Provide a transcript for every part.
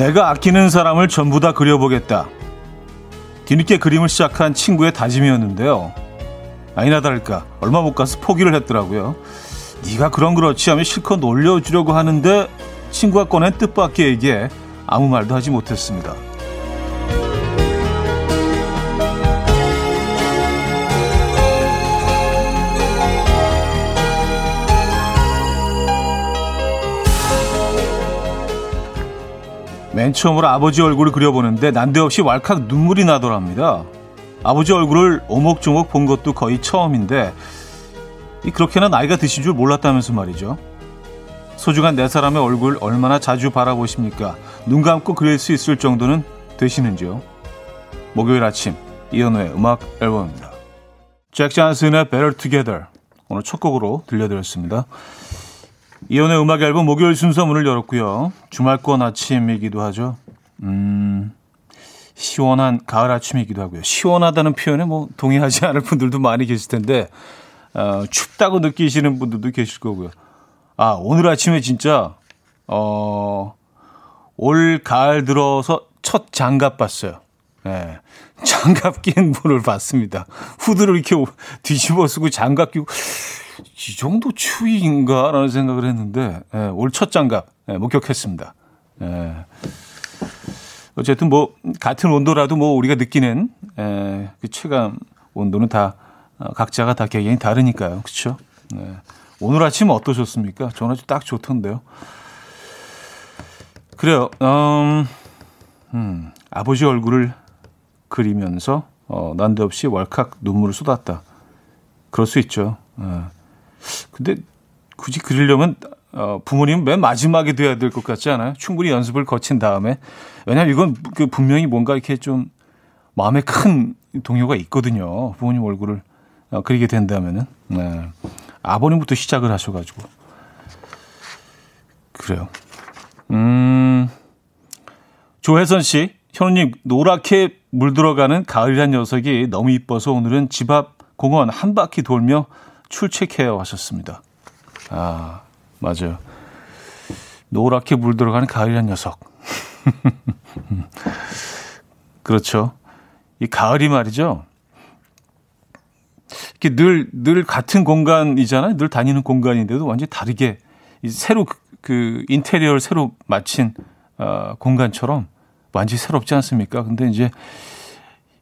내가 아끼는 사람을 전부 다 그려보겠다. 뒤늦게 그림을 시작한 친구의 다짐이었는데요. 아니나 다를까 얼마 못 가서 포기를 했더라고요. 네가 그런 그렇지 하면 실컷 놀려주려고 하는데 친구가 꺼낸 뜻밖의 얘기에 아무 말도 하지 못했습니다. 맨 처음으로 아버지 얼굴을 그려보는데 난데없이 왈칵 눈물이 나더랍니다. 아버지 얼굴을 오목조목 본 것도 거의 처음인데 그렇게나 나이가 드신 줄 몰랐다면서 말이죠. 소중한 내 사람의 얼굴 얼마나 자주 바라보십니까? 눈 감고 그릴 수 있을 정도는 되시는지요? 목요일 아침 이현우의 음악 앨범입니다. 잭 잔슨의 Better Together 오늘 첫 곡으로 들려드렸습니다. 이연의 음악 앨범 목요일 순서 문을 열었고요. 주말권 아침이기도 하죠. 음, 시원한 가을 아침이기도 하고요. 시원하다는 표현에 뭐 동의하지 않을 분들도 많이 계실 텐데 어, 춥다고 느끼시는 분들도 계실 거고요. 아 오늘 아침에 진짜 어, 올 가을 들어서 첫 장갑 봤어요. 네. 장갑 낀 분을 봤습니다. 후드를 이렇게 뒤집어 쓰고 장갑 끼고 이 정도 추위인가라는 생각을 했는데 예, 올첫 장갑 예, 목격했습니다. 예. 어쨌든 뭐 같은 온도라도 뭐 우리가 느끼는 예, 그 체감 온도는 다 어, 각자가 다 개개인이 다르니까요. 그렇죠? 네. 오늘 아침 어떠셨습니까? 저는 아주 딱 좋던데요. 그래요. 음, 음, 아버지 얼굴을 그리면서 어, 난데없이 왈칵 눈물을 쏟았다. 그럴 수 있죠. 예. 근데 굳이 그리려면 어, 부모님은 맨 마지막에 돼야 될 것 같지 않아요? 충분히 연습을 거친 다음에. 왜냐하면 이건 그 분명히 뭔가 이렇게 좀 마음에 큰 동요가 있거든요. 부모님 얼굴을 어, 그리게 된다면은. 네. 아버님부터 시작을 하셔가지고. 그래요. 음, 조혜선 씨, 현우님, 노랗게 물들어가는 가을이란 녀석이 너무 이뻐서 오늘은 집 앞 공원 한 바퀴 돌며 출첵해요 하셨습니다. 아, 맞아요. 노랗게 물들어가는 가을이란 녀석. 그렇죠. 이 가을이 말이죠. 이렇게 늘, 늘 같은 공간이잖아요. 늘 다니는 공간인데도 완전히 다르게 새로 그, 그 인테리어를 새로 마친 어, 공간처럼 완전히 새롭지 않습니까? 근데 이제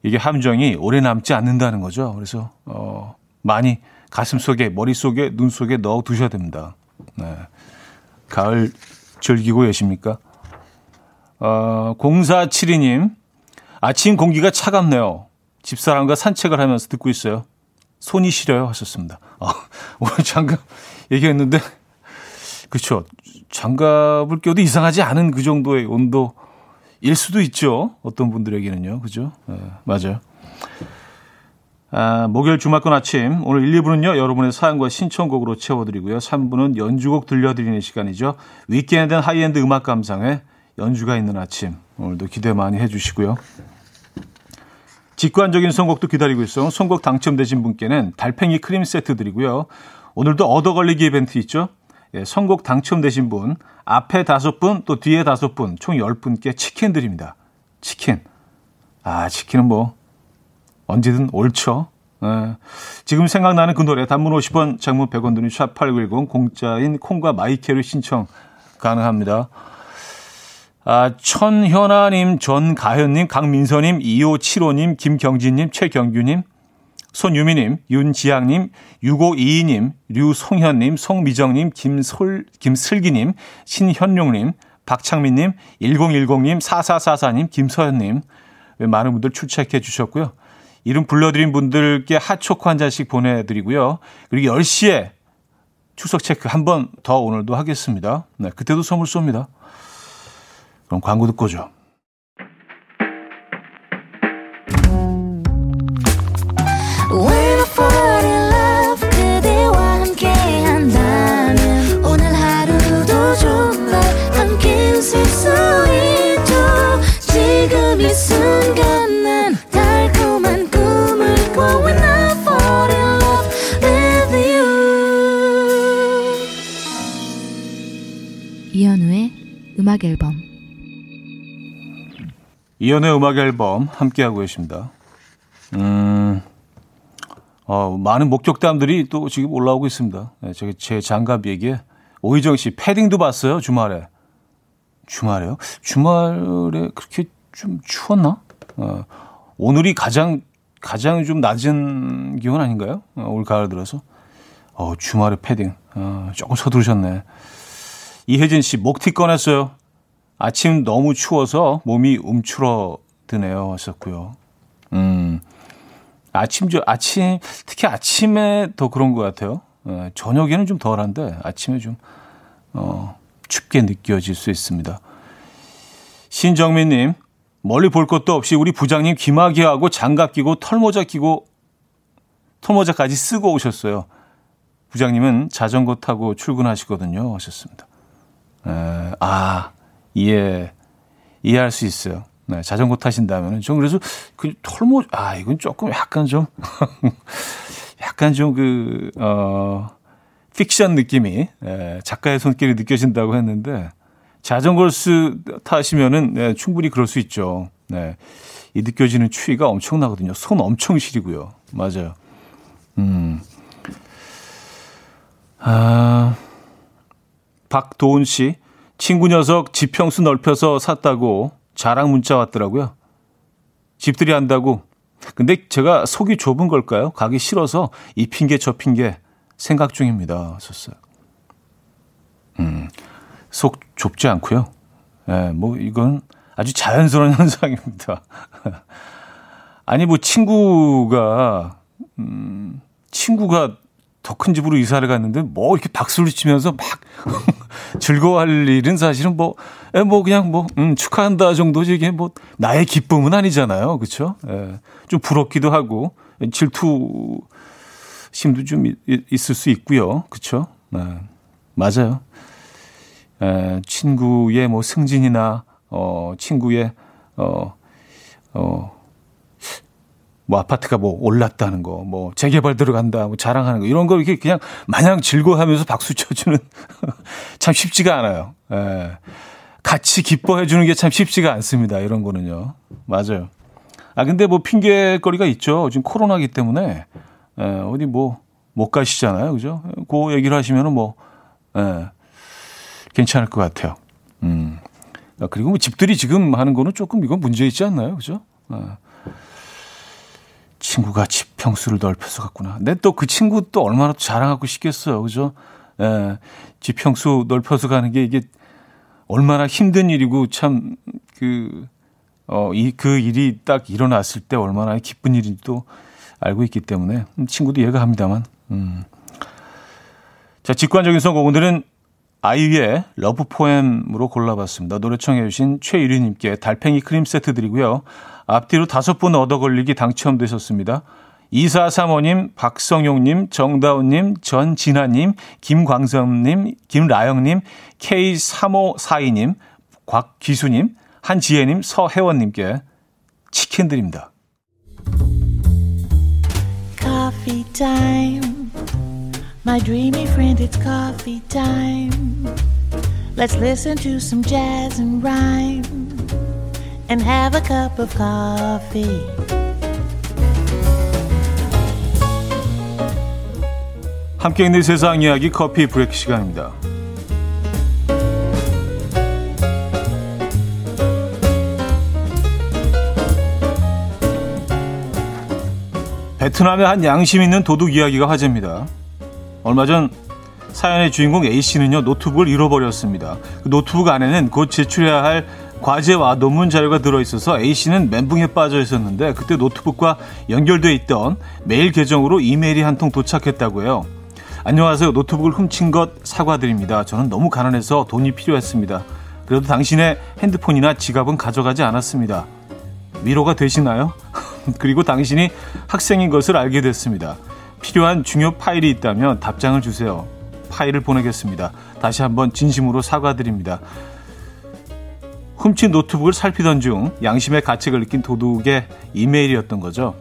이게 함정이 오래 남지 않는다는 거죠. 그래서 어, 많이 가슴 속에, 머릿 속에, 눈 속에 넣어 두셔야 됩니다. 네. 가을 즐기고 계십니까? 어, 0472님, 아침 공기가 차갑네요. 집사람과 산책을 하면서 듣고 있어요. 손이 시려요. 하셨습니다. 어, 오늘 장갑 얘기했는데, 그쵸. 장갑을 껴도 이상하지 않은 그 정도의 온도일 수도 있죠. 어떤 분들에게는요. 그죠? 네, 맞아요. 아, 목요일 주말권 아침 오늘 1, 2부는요. 여러분의 사연과 신청곡으로 채워드리고요. 3부는 연주곡 들려드리는 시간이죠. weekend high-end 음악 감상회 연주가 있는 아침 오늘도 기대 많이 해주시고요. 직관적인 선곡도 기다리고 있어. 선곡 당첨되신 분께는 달팽이 크림 세트 드리고요. 오늘도 얻어 걸리기 이벤트 있죠. 예, 선곡 당첨되신 분 앞에 다섯 분 또 뒤에 다섯 분 총 열 분께 치킨 드립니다. 치킨. 아 치킨은 뭐 언제든 옳죠. 네. 지금 생각나는 그 노래 단문 50원, 장문 100원 드는 샵8910 공짜인 콩과 마이케를 신청 가능합니다. 아, 천현아님, 전가현님, 강민서님, 2575님, 김경진님, 최경규님, 손유미님, 윤지향님, 6522님, 류송현님, 송미정님, 김솔, 김슬기님, 신현용님, 박창민님, 1010님, 4444님, 김서현님, 많은 분들 출첵해 주셨고요. 이름 불러드린 분들께 핫초코 한 잔씩 보내드리고요. 그리고 10시에 추석 체크 한 번 더 오늘도 하겠습니다. 네, 그때도 선물 쏩니다. 그럼 광고 듣고 죠 음악 앨범 이연의 음악 앨범 함께하고 계십니다. 음, 어, 많은 목격담들이 또 지금 올라오고 있습니다. 네, 제, 제 장갑에게 오희정 씨 패딩도 봤어요 주말에. 주말에요? 주말에 그렇게 좀 추웠나? 어, 오늘이 가장 가장 좀 낮은 기온 아닌가요? 어, 올 가을 들어서. 어, 주말에 패딩. 어, 조금 서두르셨네. 이혜진 씨 목티 꺼냈어요. 아침 너무 추워서 몸이 움츠러드네요. 하셨고요. 음. 아침, 저, 아침, 특히 아침에 더 그런 것 같아요. 예, 저녁에는 좀 덜한데 아침에 좀, 어, 춥게 느껴질 수 있습니다. 신정민님, 멀리 볼 것도 없이 우리 부장님 귀마개 하고 장갑 끼고 털모자 끼고 털모자까지 쓰고 오셨어요. 부장님은 자전거 타고 출근하시거든요. 하셨습니다. 에, 아, 이해, 이해할 수 있어요. 네, 자전거 타신다면은. 좀 그래서 그 털모, 아, 이건 조금 약간 좀, 약간 좀 그, 어, 픽션 느낌이, 예, 작가의 손길이 느껴진다고 했는데, 자전거를 쓰, 타시면은, 네, 충분히 그럴 수 있죠. 네. 이 느껴지는 추위가 엄청나거든요. 손 엄청 시리고요. 맞아요. 음. 아, 박도훈 씨. 친구 녀석 지평수 넓혀서 샀다고 자랑 문자 왔더라고요. 집들이 한다고. 근데 제가 속이 좁은 걸까요? 가기 싫어서 이 핑계 저 핑계 생각 중입니다. 음, 속 좁지 않고요. 예, 네, 뭐 이건 아주 자연스러운 현상입니다. 아니 뭐 친구가 음, 친구가 더 큰 집으로 이사를 갔는데 뭐 이렇게 박수를 치면서 막 즐거워할 일은 사실은 뭐, 에, 뭐 그냥 뭐, 음, 축하한다 정도지 이게 뭐 나의 기쁨은 아니잖아요. 그쵸? 예. 좀 부럽기도 하고 질투 심도 좀 있을 수 있고요. 그쵸? 네. 맞아요. 에, 친구의 뭐 승진이나, 어, 친구의, 어, 어, 뭐 아파트가 뭐 올랐다는 거, 뭐 재개발 들어간다, 뭐 자랑하는 거 이런 거 이렇게 그냥 마냥 즐거워하면서 박수 쳐주는 참 쉽지가 않아요. 예. 같이 기뻐해 주는 게 참 쉽지가 않습니다. 이런 거는요. 맞아요. 아 근데 뭐 핑계거리가 있죠. 지금 코로나기 때문에 예, 어디 뭐 못 가시잖아요, 그죠? 그 얘기를 하시면은 뭐 예, 괜찮을 것 같아요. 음. 아, 그리고 뭐 집들이 지금 하는 거는 조금 이건 문제 있지 않나요, 그죠? 예. 친구가 집 평수를 넓혀서 갔구나. 근데 또 그 친구 또 얼마나 자랑하고 싶겠어요. 그죠? 예, 집 평수 넓혀서 가는 게 이게 얼마나 힘든 일이고 참 그, 어, 이, 그 일이 딱 일어났을 때 얼마나 기쁜 일인지도 알고 있기 때문에 음, 친구도 이해가 합니다만. 음. 자, 직관적인 선곡 오늘은 아이유의 Love poem으로 골라봤습니다. 노래 청해주신 최유리님께 달팽이 크림 세트 드리고요. 앞뒤로 다섯 분 얻어 걸리기 당첨되셨습니다. 2435님, 박성용님, 정다운님, 전진아님, 김광성님, 김라영님, K3542님, 곽기수님, 한지혜님, 서혜원님께 치킨 드립니다. Coffee time. My dreamy friend, it's coffee time. Let's listen to some jazz and rhyme and have a cup of coffee. 함께 있는 세상 이야기 커피 브레이크 시간입니다. 베트남의 한 양심 있는 도둑 이야기가 화제입니다. 얼마 전 사연의 주인공 A씨는요, 노트북을 잃어버렸습니다. 그 노트북 안에는 곧 제출해야 할 과제와 논문 자료가 들어있어서 A씨는 멘붕에 빠져 있었는데 그때 노트북과 연결돼 있던 메일 계정으로 이메일이 한 통 도착했다고 해요. 안녕하세요. 노트북을 훔친 것 사과드립니다. 저는 너무 가난해서 돈이 필요했습니다. 그래도 당신의 핸드폰이나 지갑은 가져가지 않았습니다. 위로가 되시나요? 그리고 당신이 학생인 것을 알게 됐습니다. 필요한 중요 파일이 있다면 답장을 주세요. 파일을 보내겠습니다. 다시 한번 진심으로 사과드립니다. 훔친 노트북을 살피던 중 양심의 가책을 느낀 도둑의 이메일이었던 거죠.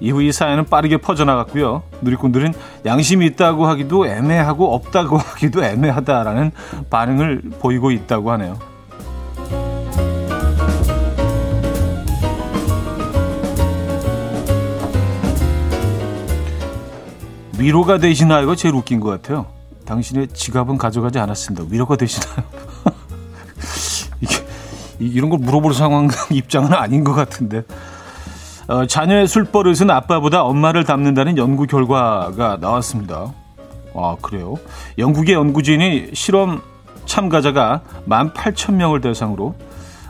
이후 이 사연은 빠르게 퍼져나갔고요. 누리꾼들은 양심이 있다고 하기도 애매하고 없다고 하기도 애매하다라는 반응을 보이고 있다고 하네요. 위로가 되시나요가 제일 웃긴 것 같아요. 당신의 지갑은 가져가지 않았습니다. 위로가 되시나요? 이게 이런 걸 물어볼 상황 입장은 아닌 것 같은데. 어, 자녀의 술버릇은 아빠보다 엄마를 닮는다는 연구 결과가 나왔습니다. 아 그래요? 영국의 연구진이 실험 참가자가 18,000명을 대상으로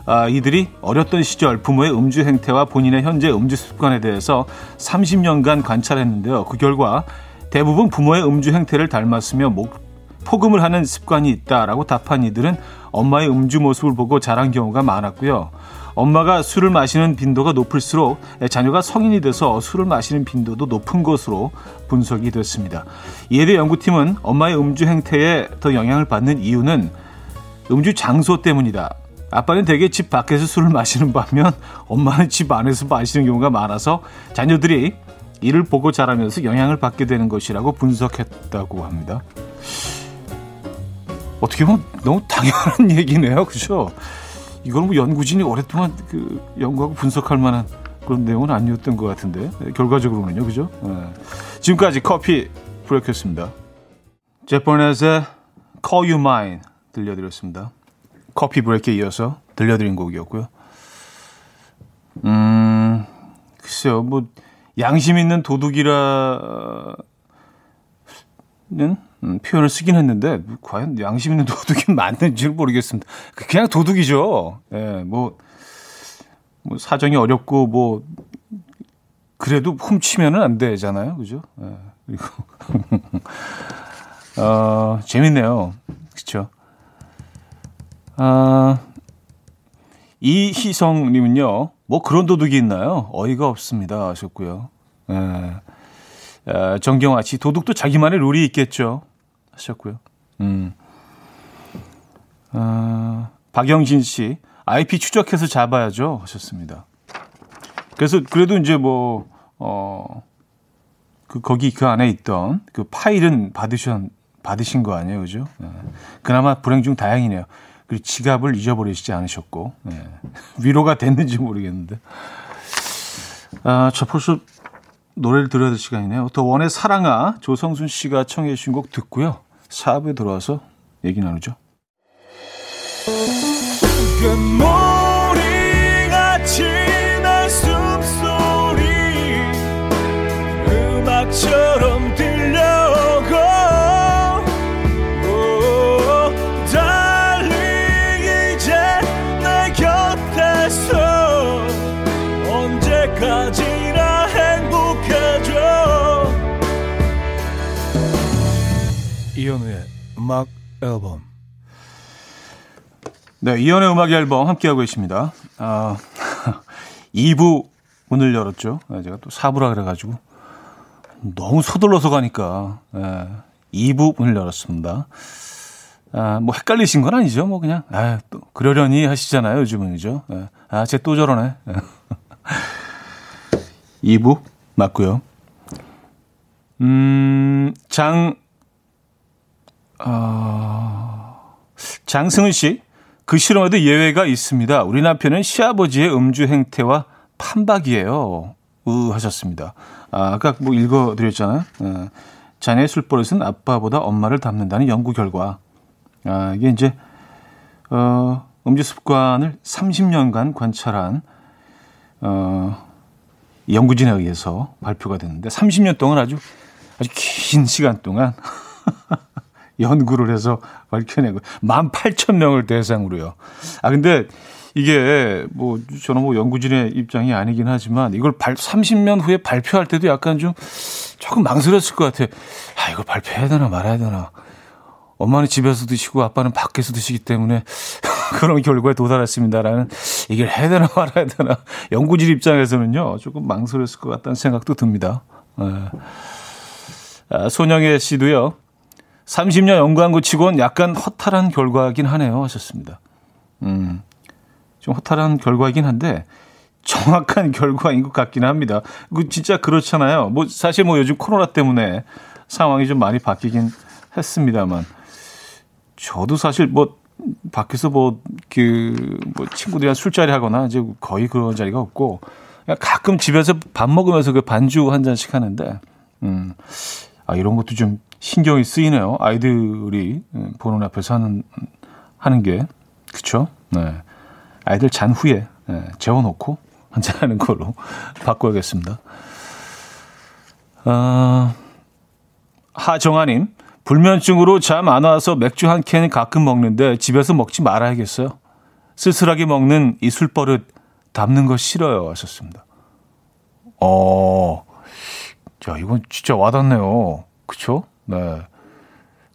아, 이들이 어렸던 시절 부모의 음주 행태와 본인의 현재 음주 습관에 대해서 30년간 관찰했는데요. 그 결과 대부분 부모의 음주 행태를 닮았으며 목, 포금을 하는 습관이 있다라고 답한 이들은 엄마의 음주 모습을 보고 자란 경우가 많았고요. 엄마가 술을 마시는 빈도가 높을수록 자녀가 성인이 돼서 술을 마시는 빈도도 높은 것으로 분석이 됐습니다. 이에 대해 연구팀은 엄마의 음주 행태에 더 영향을 받는 이유는 음주 장소 때문이다. 아빠는 대개 집 밖에서 술을 마시는 반면 엄마는 집 안에서 마시는 경우가 많아서 자녀들이 이를 보고 자라면서 영향을 받게 되는 것이라고 분석했다고 합니다. 어떻게 보면 너무 당연한 얘기네요. 그죠? 이건 뭐 연구진이 오랫동안 그 연구하고 분석할 만한 그런 내용은 아니었던 것 같은데 네, 결과적으로는요. 그죠? 네. 지금까지 커피 브레이크였습니다. 제퍼넷의 Call You Mine 들려드렸습니다. 커피 브레이크에 이어서 들려드린 곡이었고요. 음, 글쎄요, 뭐, 양심 있는 도둑이라는 음, 표현을 쓰긴 했는데, 과연 양심 있는 도둑이 맞는지를 모르겠습니다. 그냥 도둑이죠. 예, 네, 뭐, 뭐, 사정이 어렵고, 뭐, 그래도 훔치면은 안 되잖아요. 그죠? 예, 네, 그리고, 어, 재밌네요. 그쵸? 아, 이희성님은요, 뭐 그런 도둑이 있나요? 어이가 없습니다. 하셨고요. 예. 아, 정경아 씨, 도둑도 자기만의 룰이 있겠죠. 하셨고요. 음. 아, 박영진 씨, IP 추적해서 잡아야죠. 하셨습니다. 그래서 그래도 이제 뭐, 어, 그, 거기 그 안에 있던 그 파일은 받으신, 받으신 거 아니에요. 그죠? 예. 그나마 불행 중 다행이네요. 그리고 지갑을 잊어버리시지 않으셨고 네. 위로가 됐는지 모르겠는데 아, 저 벌써 노래를 들어야 될 시간이네요. 더 원의 사랑아 조성순 씨가 청해 주신 곡 듣고요. 사부에 들어와서 얘기 나누죠. 숨소리 음악처럼 이현우의 음악 앨범. 네, 이현우의 음악 앨범 함께하고 계십니다. 아, 2부 문을 열었죠. 네, 제가 또 4부라 그래가지고 너무 서둘러서 가니까 네, 2부 문을 열었습니다. 아, 뭐 헷갈리신 건 아니죠. 뭐 그냥 아, 또 그러려니 하시잖아요. 요즘은 그죠. 네. 아, 쟤 또 저러네. 2부 맞고요. 음, 장 어... 장승은 씨, 그 실험에도 예외가 있습니다. 우리 남편은 시아버지의 음주 행태와 판박이에요. 으 하셨습니다. 아, 아까 뭐 읽어드렸잖아요. 예. 자녀의 술버릇은 아빠보다 엄마를 닮는다는 연구 결과. 아, 이게 이제, 어, 음주 습관을 30년간 관찰한, 어, 연구진에 의해서 발표가 됐는데, 30년 동안 아주, 아주 긴 시간 동안 연구를 해서 밝혀내고 18,000명을 대상으로요. 아 근데 이게 뭐 저는 뭐 연구진의 입장이 아니긴 하지만 이걸 발, 30년 후에 발표할 때도 약간 좀 조금 망설였을 것 같아요. 아 이거 발표해야 되나 말아야 되나. 엄마는 집에서 드시고 아빠는 밖에서 드시기 때문에 그런 결과에 도달했습니다라는 이걸 해야 되나 말아야 되나 연구진 입장에서는요 조금 망설였을 것 같다는 생각도 듭니다. 네. 아, 손영애 씨도요 30년 연구한 것 치곤 약간 허탈한 결과이긴 하네요. 하셨습니다. 음, 좀 허탈한 결과이긴 한데, 정확한 결과인 것 같긴 합니다. 그 진짜 그렇잖아요. 뭐 사실 뭐 요즘 코로나 때문에 상황이 좀 많이 바뀌긴 했습니다만 저도 사실 뭐 밖에서 뭐 그뭐 그 뭐 친구들이랑 술자리 하거나 이제 거의 그런 자리가 없고 그냥 가끔 집에서 밥 먹으면서 그 반주 한 잔씩 하는데 음 아, 이런 것도 좀 신경이 쓰이네요. 아이들이 음, 보는 앞에서 하는, 하는 게. 그쵸? 네. 아이들 잔 후에 네, 재워놓고 한잔하는 걸로 바꿔야겠습니다. 아, 하정아님, 불면증으로 잠 안 와서 맥주 한 캔 가끔 먹는데 집에서 먹지 말아야겠어요. 쓸쓸하게 먹는 이 술버릇 담는 거 싫어요. 하셨습니다. 어, 자, 이건 진짜 와닿네요. 그쵸? 네.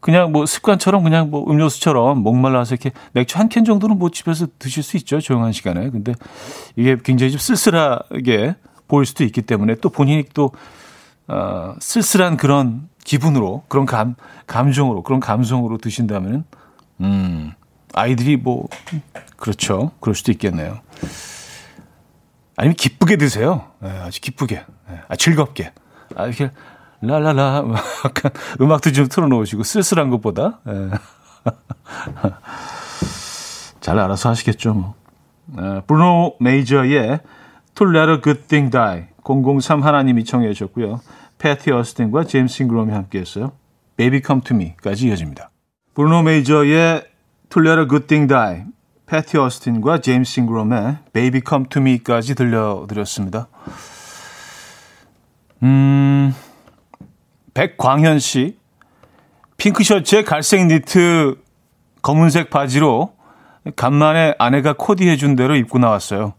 그냥 뭐 습관처럼 그냥 뭐 음료수처럼 목말라서 이렇게 맥주 한 캔 정도는 뭐 집에서 드실 수 있죠. 조용한 시간에. 근데 이게 굉장히 좀 쓸쓸하게 보일 수도 있기 때문에 또 본인이 또, 어, 쓸쓸한 그런 기분으로, 그런 감, 감정으로, 그런 감성으로 드신다면, 음, 아이들이 뭐, 그렇죠. 그럴 수도 있겠네요. 아니면 기쁘게 드세요. 네, 아주 기쁘게. 네, 아, 즐겁게. 아, 이렇게, 라라라, 약간 음악도 좀 틀어놓으시고, 쓸쓸한 것보다. 네. 잘 알아서 하시겠죠, 뭐. 어, 브루노 메이저의 To Let a Good Thing Die 003 하나님이 청해 주셨고요. 패티 어스틴과 제임스 싱그롬이 함께 했어요. Baby Come To Me까지 이어집니다. 브루노 메이저의 To Let a Good Thing Die 패티 어스틴과 제임스 싱그롬의 Baby Come To Me까지 들려드렸습니다. 음, 백광현 씨. 핑크 셔츠에 갈색 니트 검은색 바지로 간만에 아내가 코디해준 대로 입고 나왔어요.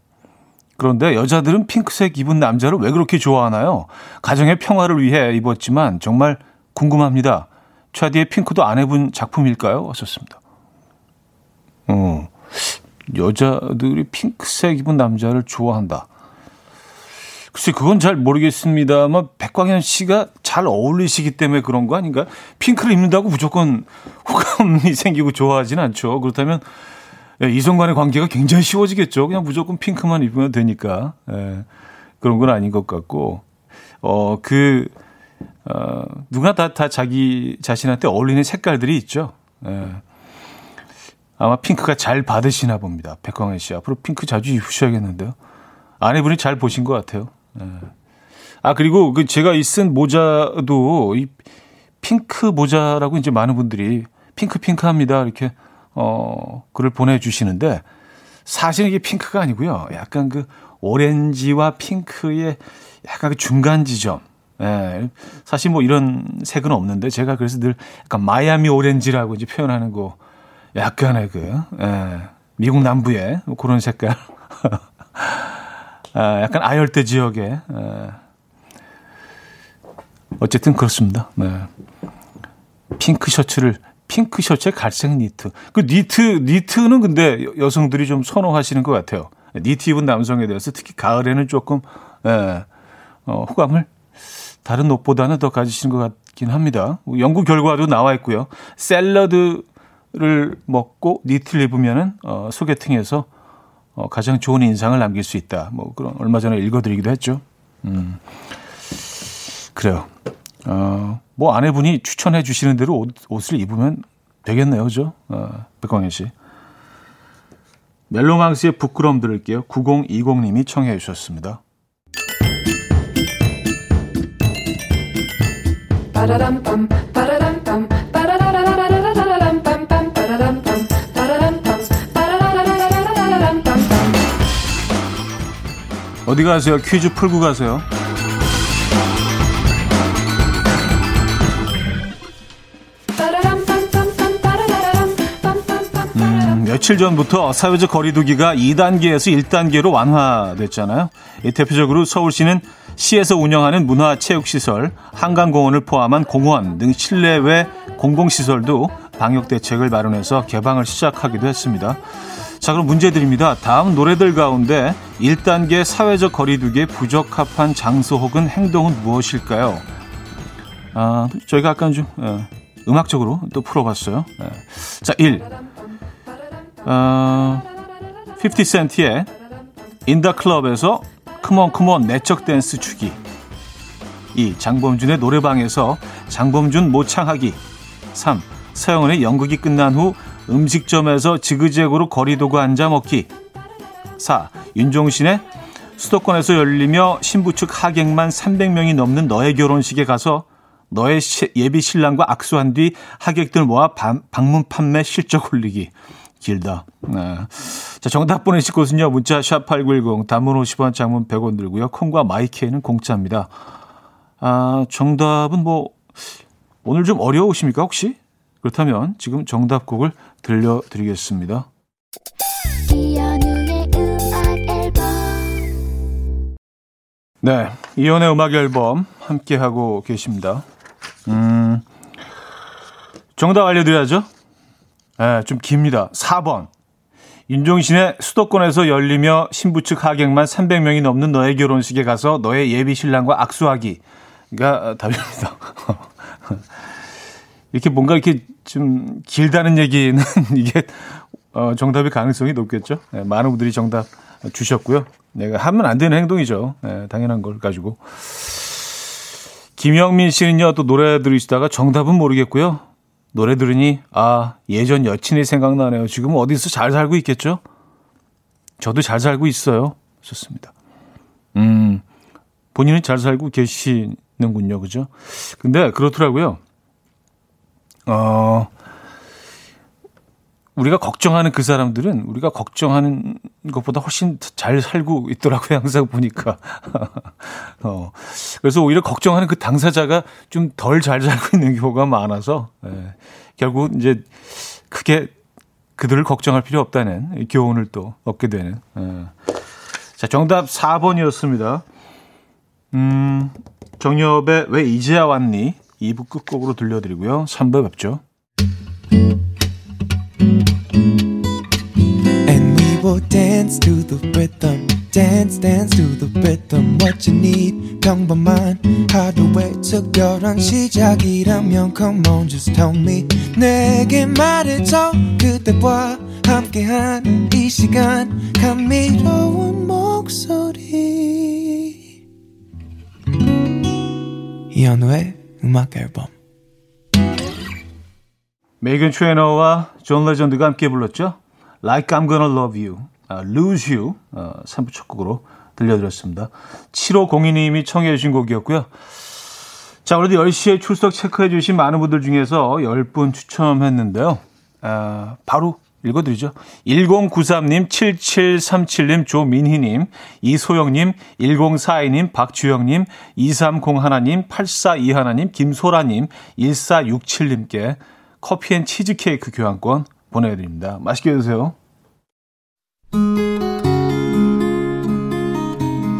그런데 여자들은 핑크색 입은 남자를 왜 그렇게 좋아하나요? 가정의 평화를 위해 입었지만 정말 궁금합니다. 차디의 핑크도 안 해본 작품일까요? 왔었습니다. 어, 여자들이 핑크색 입은 남자를 좋아한다. 글쎄, 그건 잘 모르겠습니다만, 백광현 씨가 잘 어울리시기 때문에 그런 거 아닌가? 핑크를 입는다고 무조건 호감이 생기고 좋아하진 않죠. 그렇다면, 예, 이성 간의 관계가 굉장히 쉬워지겠죠. 그냥 무조건 핑크만 입으면 되니까. 예, 그런 건 아닌 것 같고, 어, 그, 어, 누가 다, 다 자기 자신한테 어울리는 색깔들이 있죠. 예. 아마 핑크가 잘 받으시나 봅니다. 백광현 씨. 앞으로 핑크 자주 입으셔야겠는데요. 아내분이 잘 보신 것 같아요. 예. 아, 그리고 그 제가 이 쓴 모자도 이 핑크 모자라고 이제 많은 분들이 핑크 핑크 합니다. 이렇게 어, 글을 보내주시는데 사실 이게 핑크가 아니고요. 약간 그 오렌지와 핑크의 약간 그 중간 지점. 예, 사실 뭐 이런 색은 없는데 제가 그래서 늘 약간 마이애미 오렌지라고 이제 표현하는 거 약간의 그 예, 미국 남부의 그런 색깔. 아, 약간 아열대 지역에 예. 어쨌든 그렇습니다. 네. 핑크 셔츠를 핑크 셔츠에 갈색 니트. 그 니트 니트는 근데 여성들이 좀 선호하시는 것 같아요. 니트 입은 남성에 대해서 특히 가을에는 조금 예, 어, 호감을 다른 옷보다는 더 가지시는 것 같긴 합니다. 연구 결과도 나와 있고요. 샐러드를 먹고 니트를 입으면은 어, 소개팅에서 어, 가장 좋은 인상을 남길 수 있다. 뭐 그런 얼마 전에 읽어드리기도 했죠. 음, 그래요. 어, 뭐 아내분이 추천해 주시는 대로 옷, 옷을 입으면 되겠네요. 그죠? 어, 백광현 씨. 멜로망스의 부끄럼 들을게요. 9020님이 청해 주셨습니다. 어디 가세요? 퀴즈 풀고 가세요. 며칠 전부터 사회적 거리두기가 2단계에서 1단계로 완화됐잖아요. 대표적으로 서울시는 시에서 운영하는 문화체육시설, 한강공원을 포함한 공원 등 실내외 공공시설도 방역 대책을 마련해서 개방을 시작하기도 했습니다. 자, 그럼 문제 드립니다. 다음 노래들 가운데 1단계 사회적 거리두기에 부적합한 장소 혹은 행동은 무엇일까요? 아, 저희가 약간 좀 어, 음악적으로 또 풀어봤어요. 네. 자, 1. 어, 50센트의 인더 클럽에서 컴온 컴온 내적 댄스 추기 2. 장범준의 노래방에서 장범준 모창하기 3. 서영은의 연극이 끝난 후 음식점에서 지그재그로 거리두고 앉아 먹기 4. 윤종신의 수도권에서 열리며 신부 측 하객만 300명이 넘는 너의 결혼식에 가서 너의 예비 신랑과 악수한 뒤 하객들 모아 방문 판매 실적 올리기. 길다. 네. 자, 정답 보내실 곳은요. 문자 샵 8910 단문 50원 장문 100원 들고요. 콩과 마이케이는 공짜입니다. 아, 정답은 뭐 오늘 좀 어려우십니까 혹시? 그렇다면 지금 정답곡을 들려드리겠습니다. 네, 이연의 음악 앨범 함께 하고 계십니다. 음, 정답 알려드려야죠. 네, 좀 깁니다. 4번. 윤종신의 수도권에서 열리며 신부 측 하객만 300명이 넘는 너의 결혼식에 가서 너의 예비 신랑과 악수하기가 답입니다. 이렇게 뭔가 이렇게 좀 길다는 얘기는 이게 어, 정답의 가능성이 높겠죠. 네, 많은 분들이 정답 주셨고요. 내가 하면 안 되는 행동이죠. 네, 당연한 걸 가지고. 김영민 씨는요, 또 노래 들으시다가 정답은 모르겠고요. 노래 들으니, 아, 예전 여친이 생각나네요. 지금 어디서 잘 살고 있겠죠? 저도 잘 살고 있어요. 좋습니다. 음, 본인은 잘 살고 계시는군요. 그죠? 근데 그렇더라고요. 어, 우리가 걱정하는 그 사람들은 우리가 걱정하는 것보다 훨씬 잘 살고 있더라고요. 항상 보니까. 어, 그래서 오히려 걱정하는 그 당사자가 좀 덜 잘 살고 있는 경우가 많아서, 예, 결국 이제 크게 그들을 걱정할 필요 없다는 교훈을 또 얻게 되는. 예. 자, 정답 4번이었습니다. 음, 정엽의 왜 이제야 왔니? 2부 끝곡으로 들려드리고요. 3부 뵙죠. Will dance to the rhythm. dance dance to the rhythm what you need 평범한 하루의 특별한 시작이라면 come on just tell me 내게 말해줘 그대와 함께한 이 시간 감미로운 목소리 이현우의 음악 앨범 메이건 트레이너와 존 레전드가 함께 불렀죠. Like I'm Gonna Love You, uh, Lose You 어, 3부 첫 곡으로 들려드렸습니다. 7502님이 청해 주신 곡이었고요. 자, 오늘도 10시에 출석 체크해 주신 많은 분들 중에서 10분 추첨했는데요. 아, 바로 읽어드리죠. 1093님, 7737님, 조민희님, 이소영님, 1042님, 박주영님, 2301님, 8421님, 김소라님, 1467님께 커피 and 치즈 케이크 교환권 보내드립니다. 맛있게 드세요.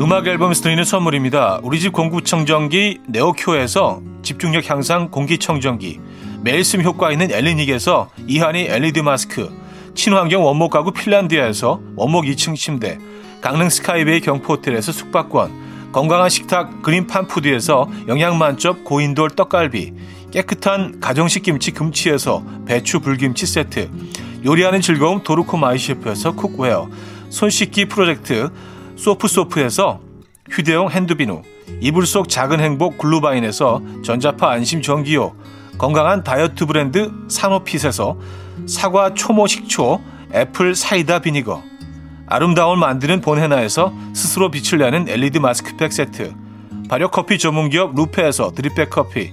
음악 앨범에서 드리는 선물입니다. 우리 집 공기청정기 네오큐에서 집중력 향상 공기청정기, 매일 쓴 효과 있는 엘리닉에서 이하늬 LED 마스크, 친환경 원목 가구 핀란드에서 원목 2층 침대, 강릉 스카이베이 경포호텔에서 숙박권, 건강한 식탁 그린팜푸드에서 영양만점 고인돌 떡갈비, 깨끗한 가정식 김치 금치에서 배추 불김치 세트, 요리하는 즐거움 도르코 마이셰프에서 cookware, 손 씻기 프로젝트 소프소프에서 휴대용 핸드비누, 이불 속 작은 행복 글루바인에서 전자파 안심 전기요, 건강한 다이어트 브랜드 사노핏에서 사과 초모 식초 apple cider vinegar 아름다움을 만드는 본헤나에서 스스로 빛을 내는 LED 마스크팩 세트 발효 커피 전문기업 루페에서 드립백 커피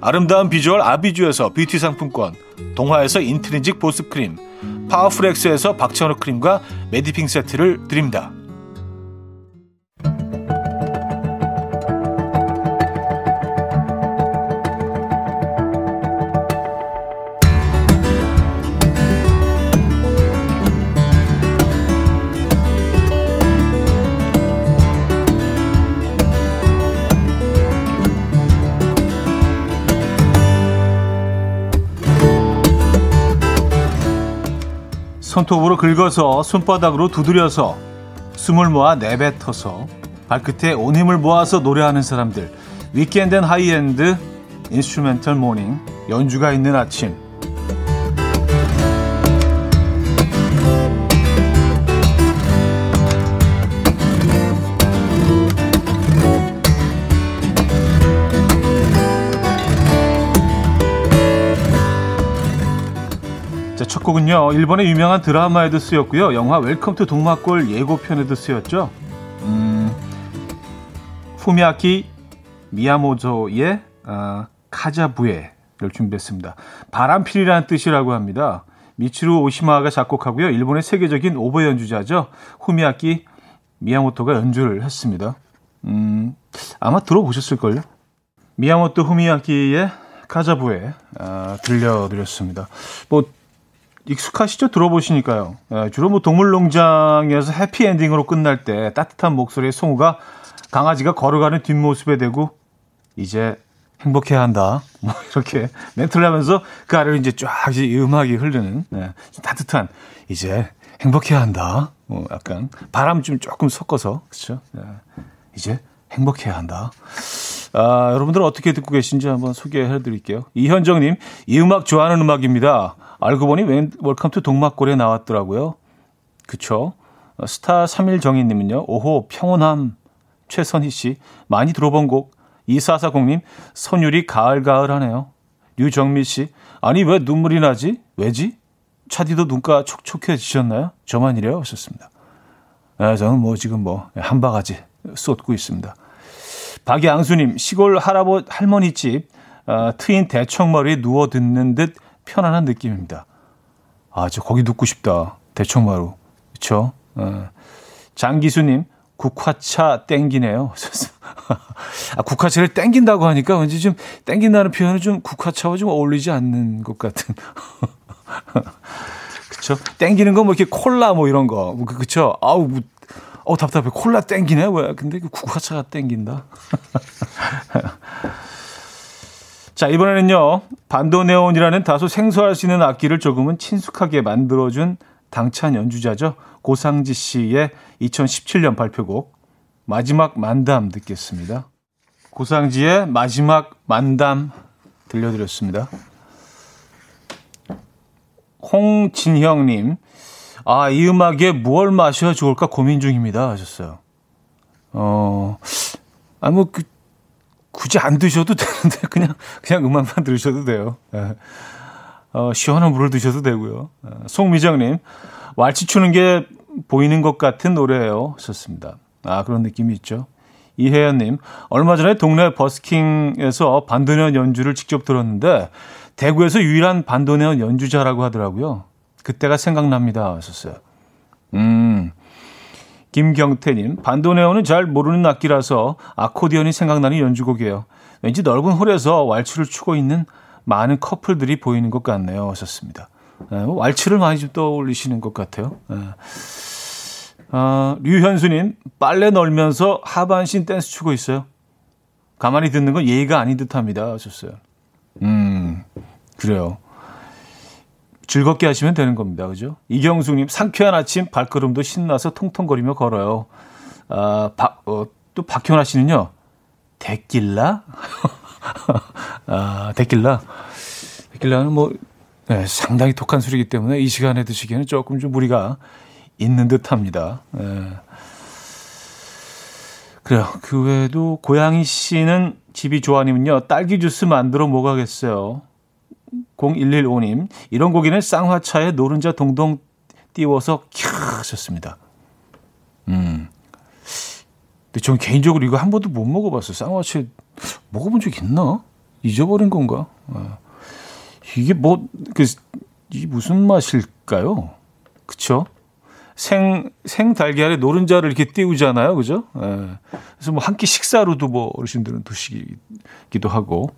아름다운 비주얼 아비주에서 뷰티 상품권 동화에서 인트리직 보습크림 파워풀엑스에서 박찬호 크림과 메디핑 세트를 드립니다. 손톱으로 긁어서 손바닥으로 두드려서 숨을 모아 내뱉어서 발끝에 온 힘을 모아서 노래하는 사람들. weekend and high-end instrumental morning 연주가 있는 아침 첫 곡은요. 일본의 유명한 드라마에도 쓰였고요. 영화 웰컴 투 동막골 예고편에도 쓰였죠. 음, 후미야키 미야모토의 어, 카자부에를 준비했습니다. 바람피리라는 뜻이라고 합니다. 미치루 오시마가 작곡하고요. 일본의 세계적인 오보에 연주자죠. 후미야키 미야모토가 연주를 했습니다. 음, 아마 들어보셨을걸요? 미야모토 후미야키의 카자부에 어, 들려드렸습니다. 뭐 익숙하시죠? 들어보시니까요. 예, 주로 뭐 동물농장에서 해피엔딩으로 끝날 때 따뜻한 목소리의 송우가 강아지가 걸어가는 뒷모습에 대고 이제 행복해야 한다. 뭐 이렇게 멘트를 하면서 그 아래로 이제 쫙 이제 음악이 흐르는 네, 따뜻한 이제 행복해야 한다. 뭐 약간 바람 좀 조금 섞어서 그렇죠. 네, 이제 행복해야 한다. 아, 여러분들 어떻게 듣고 계신지 한번 소개해 드릴게요. 이현정님, 이 음악 좋아하는 음악입니다. 알고 보니 웰컴 투 동막골에 나왔더라고요. 그쵸? 스타 3일 정희님은요. 오호 평온함 최선희 씨 많이 들어본 곡 2440님 선율이 가을가을하네요. 류정미 씨 아니 왜 눈물이 나지? 왜지? 차디도 눈가 촉촉해지셨나요? 저만 이래요? 하셨습니다. 네, 저는 뭐 지금 뭐 한 바가지 쏟고 있습니다. 박양수님 시골 할아버 할머니 집 어, 트인 대청머리에 누워 듣는 듯 편안한 느낌입니다. 아, 저 거기 눕고 싶다. 대청마루. 그쵸? 어. 장기수님, 국화차 땡기네요. 아, 국화차를 땡긴다고 하니까 왠지 좀 땡긴다는 표현은 좀 국화차와 좀 어울리지 않는 것 같은. 그쵸? 땡기는 거 뭐 이렇게 콜라 뭐 이런 거. 뭐 그, 그쵸? 아우, 뭐, 어, 답답해. 콜라 땡기네? 왜? 근데 그 국화차가 땡긴다? 자, 이번에는요, 반도네온이라는 다소 생소할 수 있는 악기를 조금은 친숙하게 만들어준 당찬 연주자죠. 고상지 씨의 2017년 발표곡, 마지막 만담 듣겠습니다. 고상지의 마지막 만담 들려드렸습니다. 홍진형님, 아, 이 음악에 무얼 마셔야 좋을까 고민 중입니다. 하셨어요. 어, 아, 뭐, 그, 굳이 안 드셔도 되는데 그냥 그냥 음악만 들으셔도 돼요. 예. 어, 시원한 물을 드셔도 되고요. 어, 송미정님 왈츠 추는 게 보이는 것 같은 노래예요. 좋습니다. 아 그런 느낌이 있죠. 이혜연님 얼마 전에 동네 버스킹에서 반도네온 연주를 직접 들었는데 대구에서 유일한 반도네온 연주자라고 하더라고요. 그때가 생각납니다. 하셨어요. 음. 김경태님, 반도네온은 잘 모르는 악기라서 아코디언이 생각나는 연주곡이에요. 왠지 넓은 홀에서 왈츠를 추고 있는 많은 커플들이 보이는 것 같네요. 하셨습니다. 네, 뭐 왈츠를 많이 좀 떠올리시는 것 같아요. 네. 아, 류현수님, 빨래 널면서 하반신 댄스 추고 있어요. 가만히 듣는 건 예의가 아닌 듯 합니다. 하셨어요. 음, 그래요. 즐겁게 하시면 되는 겁니다. 그죠? 이경숙님, 상쾌한 아침 발걸음도 신나서 통통거리며 걸어요. 아, 박, 어, 또 박현아 씨는요, 데킬라? 아, 데킬라. 데킬라는 뭐, 네, 상당히 독한 술이기 때문에 이 시간에 드시기에는 조금 좀 무리가 있는 듯 합니다. 네. 그래요. 그 외에도 고양이 씨는 집이 좋아하니면요, 딸기 주스 만들어 먹어야겠어요. 0115님, 이런 고기는 쌍화차에 노른자 동동 띄워서 캬 하셨습니다. 음. 근데 전 개인적으로 이거 한 번도 못 먹어봤어요. 쌍화채 먹어본 적 있나? 잊어버린 건가? 아. 이게 뭐, 그, 이 무슨 맛일까요? 그쵸? 생, 생 달걀에 노른자를 이렇게 띄우잖아요. 그죠? 예. 그래서 뭐 한 끼 식사로도 뭐 어르신들은 드시기도 하고.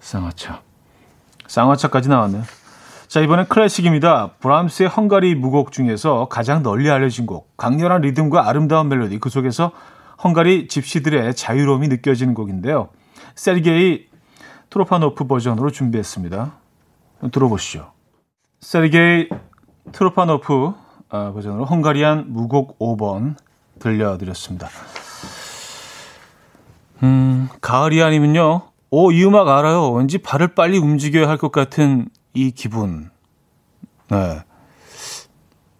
쌍화차. 쌍화차까지 나왔네요. 자, 이번엔 클래식입니다. 브람스의 헝가리 무곡 중에서 가장 널리 알려진 곡. 강렬한 리듬과 아름다운 멜로디. 그 속에서 헝가리 집시들의 자유로움이 느껴지는 곡인데요. 세르게이 트로파노프 버전으로 준비했습니다. 들어보시죠. 세르게이 트로파노프 아, 버전으로 헝가리안 무곡 5번 들려드렸습니다. 음, 가을이 아니면요. 오, 이 음악 알아요. 왠지 발을 빨리 움직여야 할 것 같은 이 기분. 네.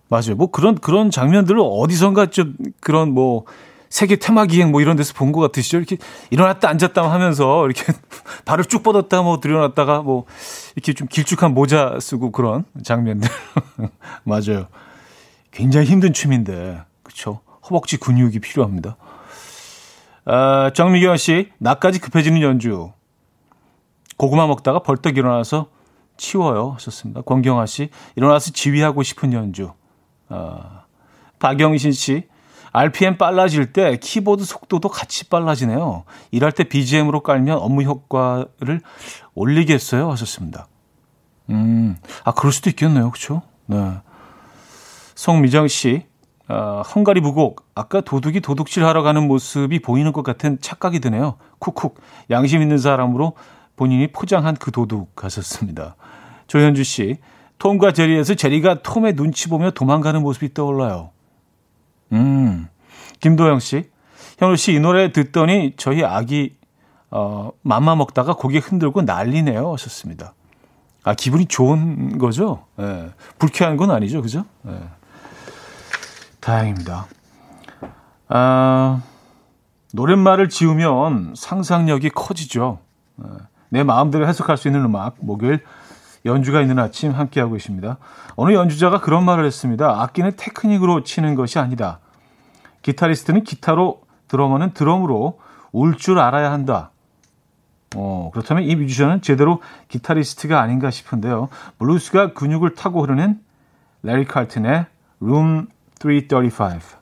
맞아요. 뭐 그런, 그런 장면들을 어디선가 좀 그런 뭐 세계 테마 기행 뭐 이런 데서 본 것 같으시죠? 이렇게 일어났다 앉았다 하면서 이렇게 발을 쭉 뻗었다 뭐 들여놨다가 뭐 이렇게 좀 길쭉한 모자 쓰고 그런 장면들. 맞아요. 굉장히 힘든 춤인데. 그쵸? 허벅지 근육이 필요합니다. 아, 정미경 씨, 나까지 급해지는 연주. 고구마 먹다가 벌떡 일어나서 치워요. 하셨습니다. 권경아 씨, 일어나서 지휘하고 싶은 연주. 아, 박영신 씨, RPM 빨라질 때 키보드 속도도 같이 빨라지네요. 일할 때 BGM으로 깔면 업무 효과를 올리겠어요. 하셨습니다. 음, 아, 그럴 수도 있겠네요. 그쵸? 네. 송미정 씨, 어, 헝가리 부곡. 아까 도둑이 도둑질 하러 가는 모습이 보이는 것 같은 착각이 드네요. 쿡쿡. 양심 있는 사람으로 본인이 포장한 그 도둑 하셨습니다. 조현주 씨, 톰과 제리에서 제리가 톰의 눈치 보며 도망가는 모습이 떠올라요. 음, 김도영 씨, 현우 씨, 이 노래 듣더니 저희 아기, 어, 맘마 먹다가 고개 흔들고 난리네요. 하셨습니다. 아, 기분이 좋은 거죠? 예. 불쾌한 건 아니죠. 그죠? 예. 다행입니다. 아, 노랫말을 지우면 상상력이 커지죠. 예. 내 마음대로 해석할 수 있는 음악, 목요일 연주가 있는 아침 함께하고 있습니다. 어느 연주자가 그런 말을 했습니다. 악기는 테크닉으로 치는 것이 아니다. 기타리스트는 기타로, 드러머는 드럼으로 울 줄 알아야 한다. 어, 그렇다면 이 뮤지션은 제대로 기타리스트가 아닌가 싶은데요. 블루스가 근육을 타고 흐르는 래리 칼튼의 Room 335.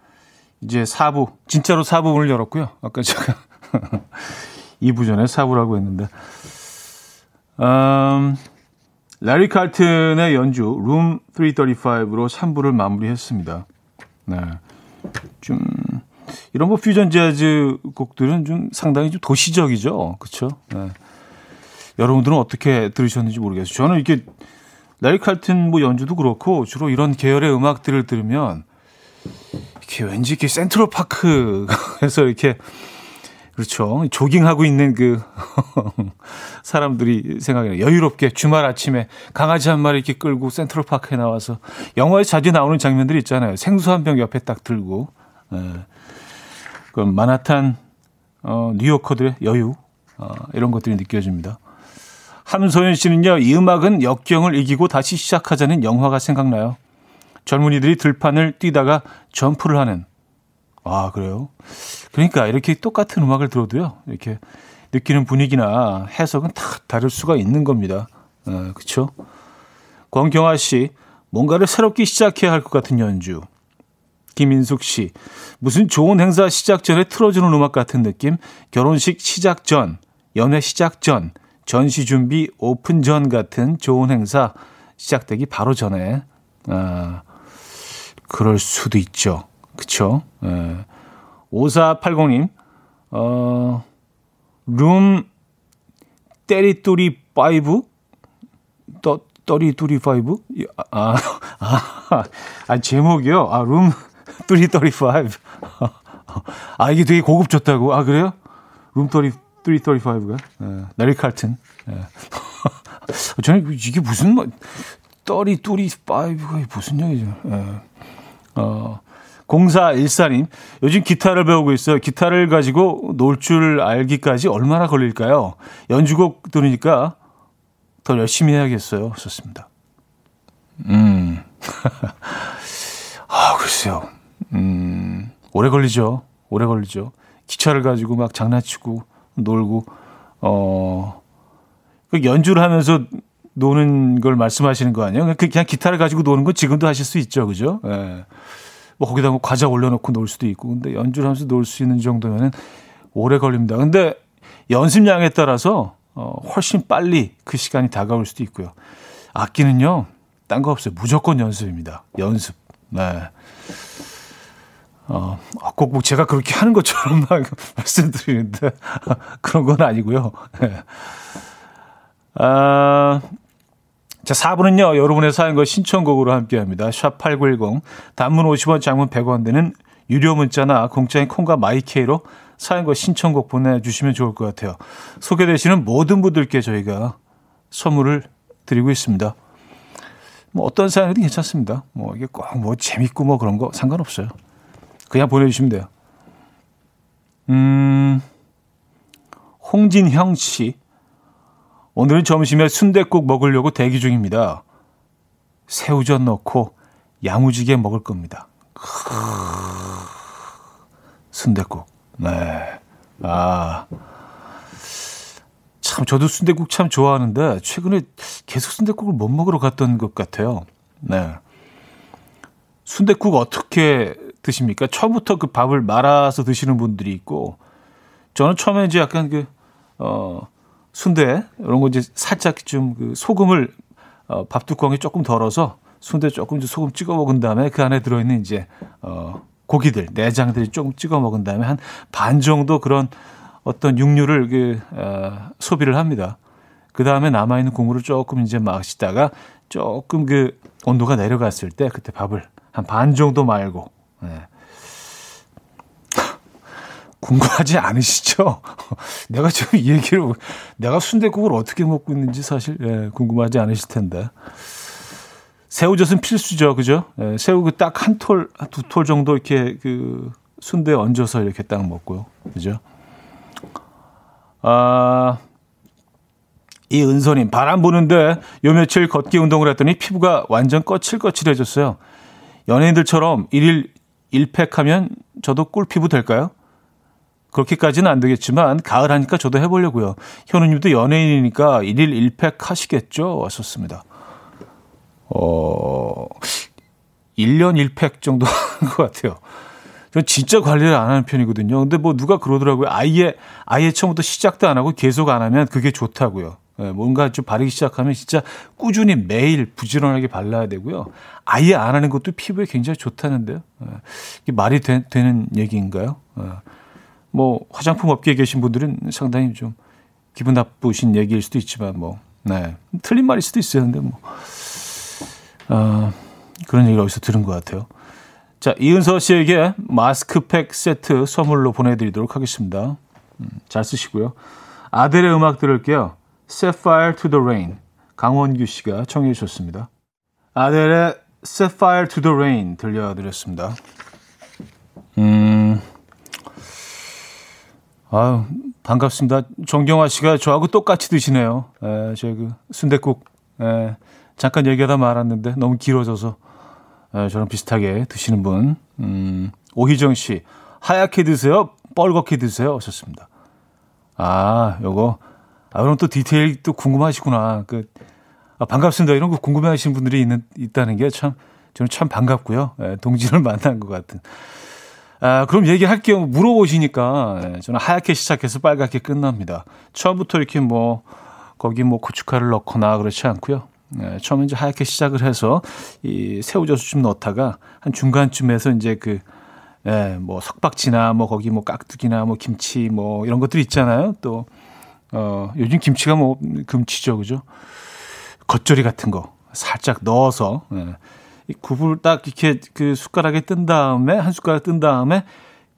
이제 4부, 진짜로 4부 문을 열었고요. 아까 제가 2부 전에 4부라고 했는데. 음, 라리 칼튼의 연주, 룸 335로 3부를 마무리했습니다. 네. 좀, 이런 뭐 퓨전 재즈 곡들은 좀 상당히 좀 도시적이죠. 그쵸? 네. 여러분들은 어떻게 들으셨는지 모르겠어요. 저는 이렇게 라리 칼튼 뭐 연주도 그렇고 주로 이런 계열의 음악들을 들으면 이렇게 왠지 이렇게 센트럴 파크에서 이렇게 그렇죠. 조깅하고 있는 그 사람들이 생각이. 여유롭게 주말 아침에 강아지 한 마리 이렇게 끌고 센트럴 파크에 나와서 영화에 자주 나오는 장면들이 있잖아요. 생수 한 병 옆에 딱 들고. 예. 그 마나탄 어, 뉴요커들의 여유 어, 이런 것들이 느껴집니다. 함소연 씨는요. 이 음악은 역경을 이기고 다시 시작하자는 영화가 생각나요. 젊은이들이 들판을 뛰다가 점프를 하는. 아, 그래요? 그러니까 이렇게 똑같은 음악을 들어도요, 이렇게 느끼는 분위기나 해석은 다 다를 수가 있는 겁니다. 어, 그쵸? 권경아 씨, 뭔가를 새롭게 시작해야 할 것 같은 연주. 김인숙 씨, 무슨 좋은 행사 시작 전에 틀어주는 음악 같은 느낌? 결혼식 시작 전, 연애 시작 전, 전시 준비 오픈 전 같은 좋은 행사 시작되기 바로 전에, 아, 그럴 수도 있죠. 그쵸? 예. 5480님, 어, 룸, 때리뚜리 5? 떠, 떠리뚜리 5? 아, 아, 아, 제목이요? 아, 룸, 뚜리 떠리 5. 아, 이게 되게 고급 졌다고? 아, 그래요? 룸 떠리, 뚜리 떠리 5가? 예, 나리 칼튼. 예. 저는 이게 무슨, 떠리 뚜리 5가 무슨 얘기죠? 예. 어, 0414님, 요즘 기타를 배우고 있어요. 기타를 가지고 놀 줄 알기까지 얼마나 걸릴까요? 연주곡 들으니까 더 열심히 해야겠어요. 썼습니다. 음. 아, 글쎄요. 음, 오래 걸리죠. 오래 걸리죠. 기차를 가지고 막 장난치고 놀고, 어, 그 연주를 하면서 노는 걸 말씀하시는 거 아니에요? 그냥 기타를 가지고 노는 건 지금도 하실 수 있죠, 그죠? 예. 뭐 거기다 뭐 과자 올려놓고 놀 수도 있고, 근데 연주를 하면서 놀 수 있는 정도면은 오래 걸립니다. 근데 연습량에 따라서 어, 훨씬 빨리 그 시간이 다가올 수도 있고요. 악기는요, 딴 거 없어요. 무조건 연습입니다. 연습. 네. 어, 꼭뭐 아, 제가 그렇게 하는 것처럼 막 말씀드리는데 그런 건 아니고요. 네. 아, 자, 4분은요, 여러분의 사연과 신청곡으로 함께 합니다. 샵8910, 단문 50원, 장문 100원 되는 유료 문자나 공짜인 콩과 마이케이로 사연과 신청곡 보내주시면 좋을 것 같아요. 소개되시는 모든 분들께 저희가 선물을 드리고 있습니다. 뭐 어떤 사연이든 괜찮습니다. 뭐 이게 꼭 뭐 재밌고 뭐 그런 거 상관없어요. 그냥 보내주시면 돼요. 음, 홍진형 씨. 오늘은 점심에 순대국 먹으려고 대기 중입니다. 새우젓 넣고 양우지게 먹을 겁니다. 순대국. 네. 아. 참 저도 순대국 참 좋아하는데 최근에 계속 순대국을 못 먹으러 갔던 것 같아요. 네. 순대국 어떻게 드십니까? 처음부터 그 밥을 말아서 드시는 분들이 있고 저는 처음에 이제 약간 그 어, 순대 이런 거 이제 살짝 좀 그 소금을 어, 밥 뚜껑에 조금 덜어서 순대 조금 소금 찍어 먹은 다음에 그 안에 들어있는 이제 어, 고기들 내장들이 조금 찍어 먹은 다음에 한 반 정도 그런 어떤 육류를 그 어, 소비를 합니다. 그 다음에 남아 있는 국물을 조금 이제 마시다가 조금 그 온도가 내려갔을 때 그때 밥을 한 반 정도 말고 네. 궁금하지 않으시죠? 내가 지금 이 얘기를 내가 순대국을 어떻게 먹고 있는지 사실 예, 궁금하지 않으실 텐데 새우젓은 필수죠, 그죠? 예, 새우 그 딱 한 톨, 두 톨 정도 이렇게 그 순대 얹어서 이렇게 딱 먹고요, 그죠? 아, 이 은서님 바람 부는데 요 며칠 걷기 운동을 했더니 피부가 완전 거칠거칠해졌어요. 연예인들처럼 일일 1팩 하면 저도 꿀 피부 될까요? 그렇게까지는 안 되겠지만 가을 하니까 저도 해보려고요. 현우님도 연예인이니까 1일 1팩 하시겠죠? 왔었습니다. 어, 1년 1팩 정도 하는 것 같아요. 전 진짜 관리를 안 하는 편이거든요. 근데 뭐 누가 그러더라고요. 아예, 아예 처음부터 시작도 안 하고 계속 안 하면 그게 좋다고요. 예, 뭔가 좀 바르기 시작하면 진짜 꾸준히 매일 부지런하게 발라야 되고요. 아예 안 하는 것도 피부에 굉장히 좋다는데요. 예, 이게 말이 되, 는 얘기인가요? 예. 뭐 화장품 업계에 계신 분들은 상당히 좀 기분 나쁘신 얘기일 수도 있지만 뭐 네. 틀린 말일 수도 있어요. 근데 뭐 어, 그런 얘기를 어디서 들은 것 같아요. 자, 이은서 씨에게 마스크팩 세트 선물로 보내드리도록 하겠습니다. 음, 잘 쓰시고요. 아델의 음악 들을게요. Set Fire to the Rain. 강원규 씨가 청해 주셨습니다. 아델의 Set Fire to the Rain 들려드렸습니다. 음, 아유, 반갑습니다. 정경화 씨가 저하고 똑같이 드시네요. 에, 제그 순대국 에, 잠깐 얘기하다 말았는데 너무 길어져서 에, 저랑 비슷하게 드시는 분. 음, 오희정 씨, 하얗게 드세요? 뻘겋게 드세요? 하셨습니다. 아, 요거. 아, 그럼 또 디테일 또 궁금하시구나. 그, 아, 반갑습니다. 이런 거 궁금해 하시는 분들이 있는, 있다는 게 참, 저는 참 반갑고요. 에, 동지를 만난 것 같은. 아, 그럼 얘기할게요. 물어보시니까 예, 저는 하얗게 시작해서 빨갛게 끝납니다. 처음부터 이렇게 뭐 거기 뭐 고춧가루를 넣거나 그렇지 않고요. 예, 처음에 이제 하얗게 시작을 해서 이 새우젓을 좀 넣다가 한 중간쯤에서 이제 그 예, 뭐 석박지나 뭐 거기 뭐 깍두기나 뭐 김치 뭐 이런 것들 있잖아요. 또 어, 요즘 김치가 뭐 금치죠. 그죠? 겉절이 같은 거 살짝 넣어서 예, 굽을 딱 이렇게 그 숟가락에 뜬 다음에 한 숟가락 뜬 다음에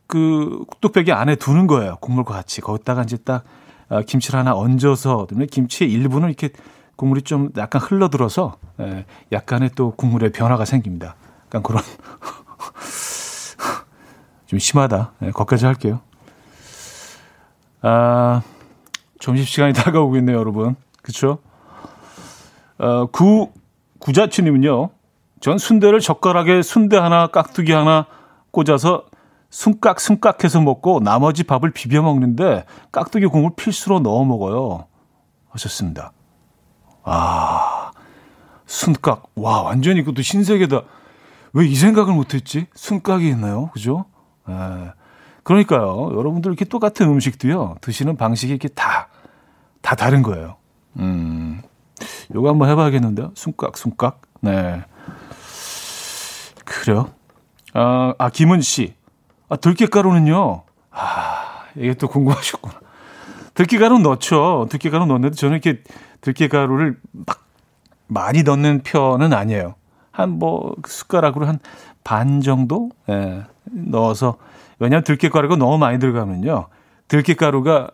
그 뚝배기 안에 두는 거예요. 국물과 같이. 거기다가 이제 딱 아, 김치를 하나 얹어서 그다음에 김치의 일부는 이렇게 국물이 좀 약간 흘러들어서 예, 약간의 또 국물의 변화가 생깁니다. 약간 그런 좀 심하다. 예, 거기까지 할게요. 아, 점심시간이 다가오고 있네요, 여러분. 그쵸? 어, 구, 구자치님은요, 전 순대를 젓가락에 순대 하나, 깍두기 하나 꽂아서 숨깍 숨깍해서 먹고 나머지 밥을 비벼 먹는데 깍두기 국물 필수로 넣어 먹어요. 하셨습니다. 아, 순깍. 와, 완전히 그것도 신세계다. 왜 이 생각을 못했지? 순깍이 있나요? 그죠? 에. 그러니까요. 여러분들 이렇게 똑같은 음식도요. 드시는 방식이 이렇게 다, 다 다른 거예요. 음. 요거 한번 해봐야겠는데요. 순깍, 순깍. 네. 그래요. 아, 아 김은 씨. 아, 들깨가루는요. 아, 이게 또 궁금하셨구나. 들깨가루 넣죠. 들깨가루 넣는데 저는 이렇게 들깨가루를 막 많이 넣는 편은 아니에요. 한 뭐 숟가락으로 한 반 정도 예, 넣어서 왜냐하면 들깨가루가 너무 많이 들어가면요. 들깨가루가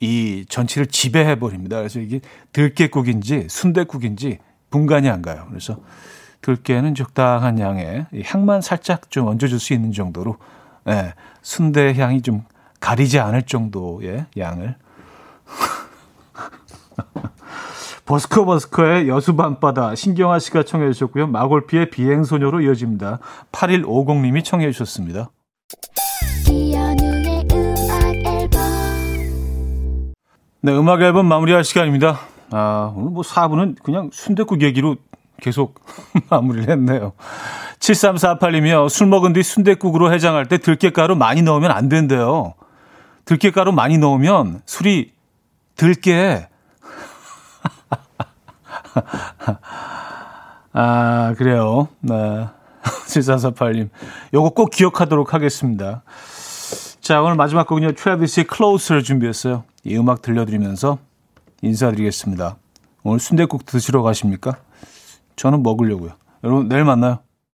이 전체를 지배해 버립니다. 그래서 이게 들깨국인지 순대국인지 분간이 안 가요. 그래서 들깨는 적당한 양의 향만 살짝 좀 얹어줄 수 있는 정도로 예, 순대 향이 좀 가리지 않을 정도의 양을 버스커 버스커의 여수 밤바다 신경아 씨가 청해 주셨고요. 마골피의 비행소녀로 이어집니다. 8150님이 청해 주셨습니다. 네, 음악 앨범 마무리할 시간입니다. 아, 오늘 뭐 4부는 그냥 순대국 얘기로 계속 마무리를 했네요. 7348이며 술 먹은 뒤 순대국으로 해장할 때 들깨가루 많이 넣으면 안 된대요. 들깨가루 많이 넣으면 술이 들깨. 아, 그래요. 네. 7348님. 요거 꼭 기억하도록 하겠습니다. 자, 오늘 마지막 곡은요. 트래비스의 Closer 준비했어요. 이 음악 들려드리면서 인사드리겠습니다. 오늘 순대국 드시러 가십니까? 저는 먹으려고요. 여러분, 내일 만나요.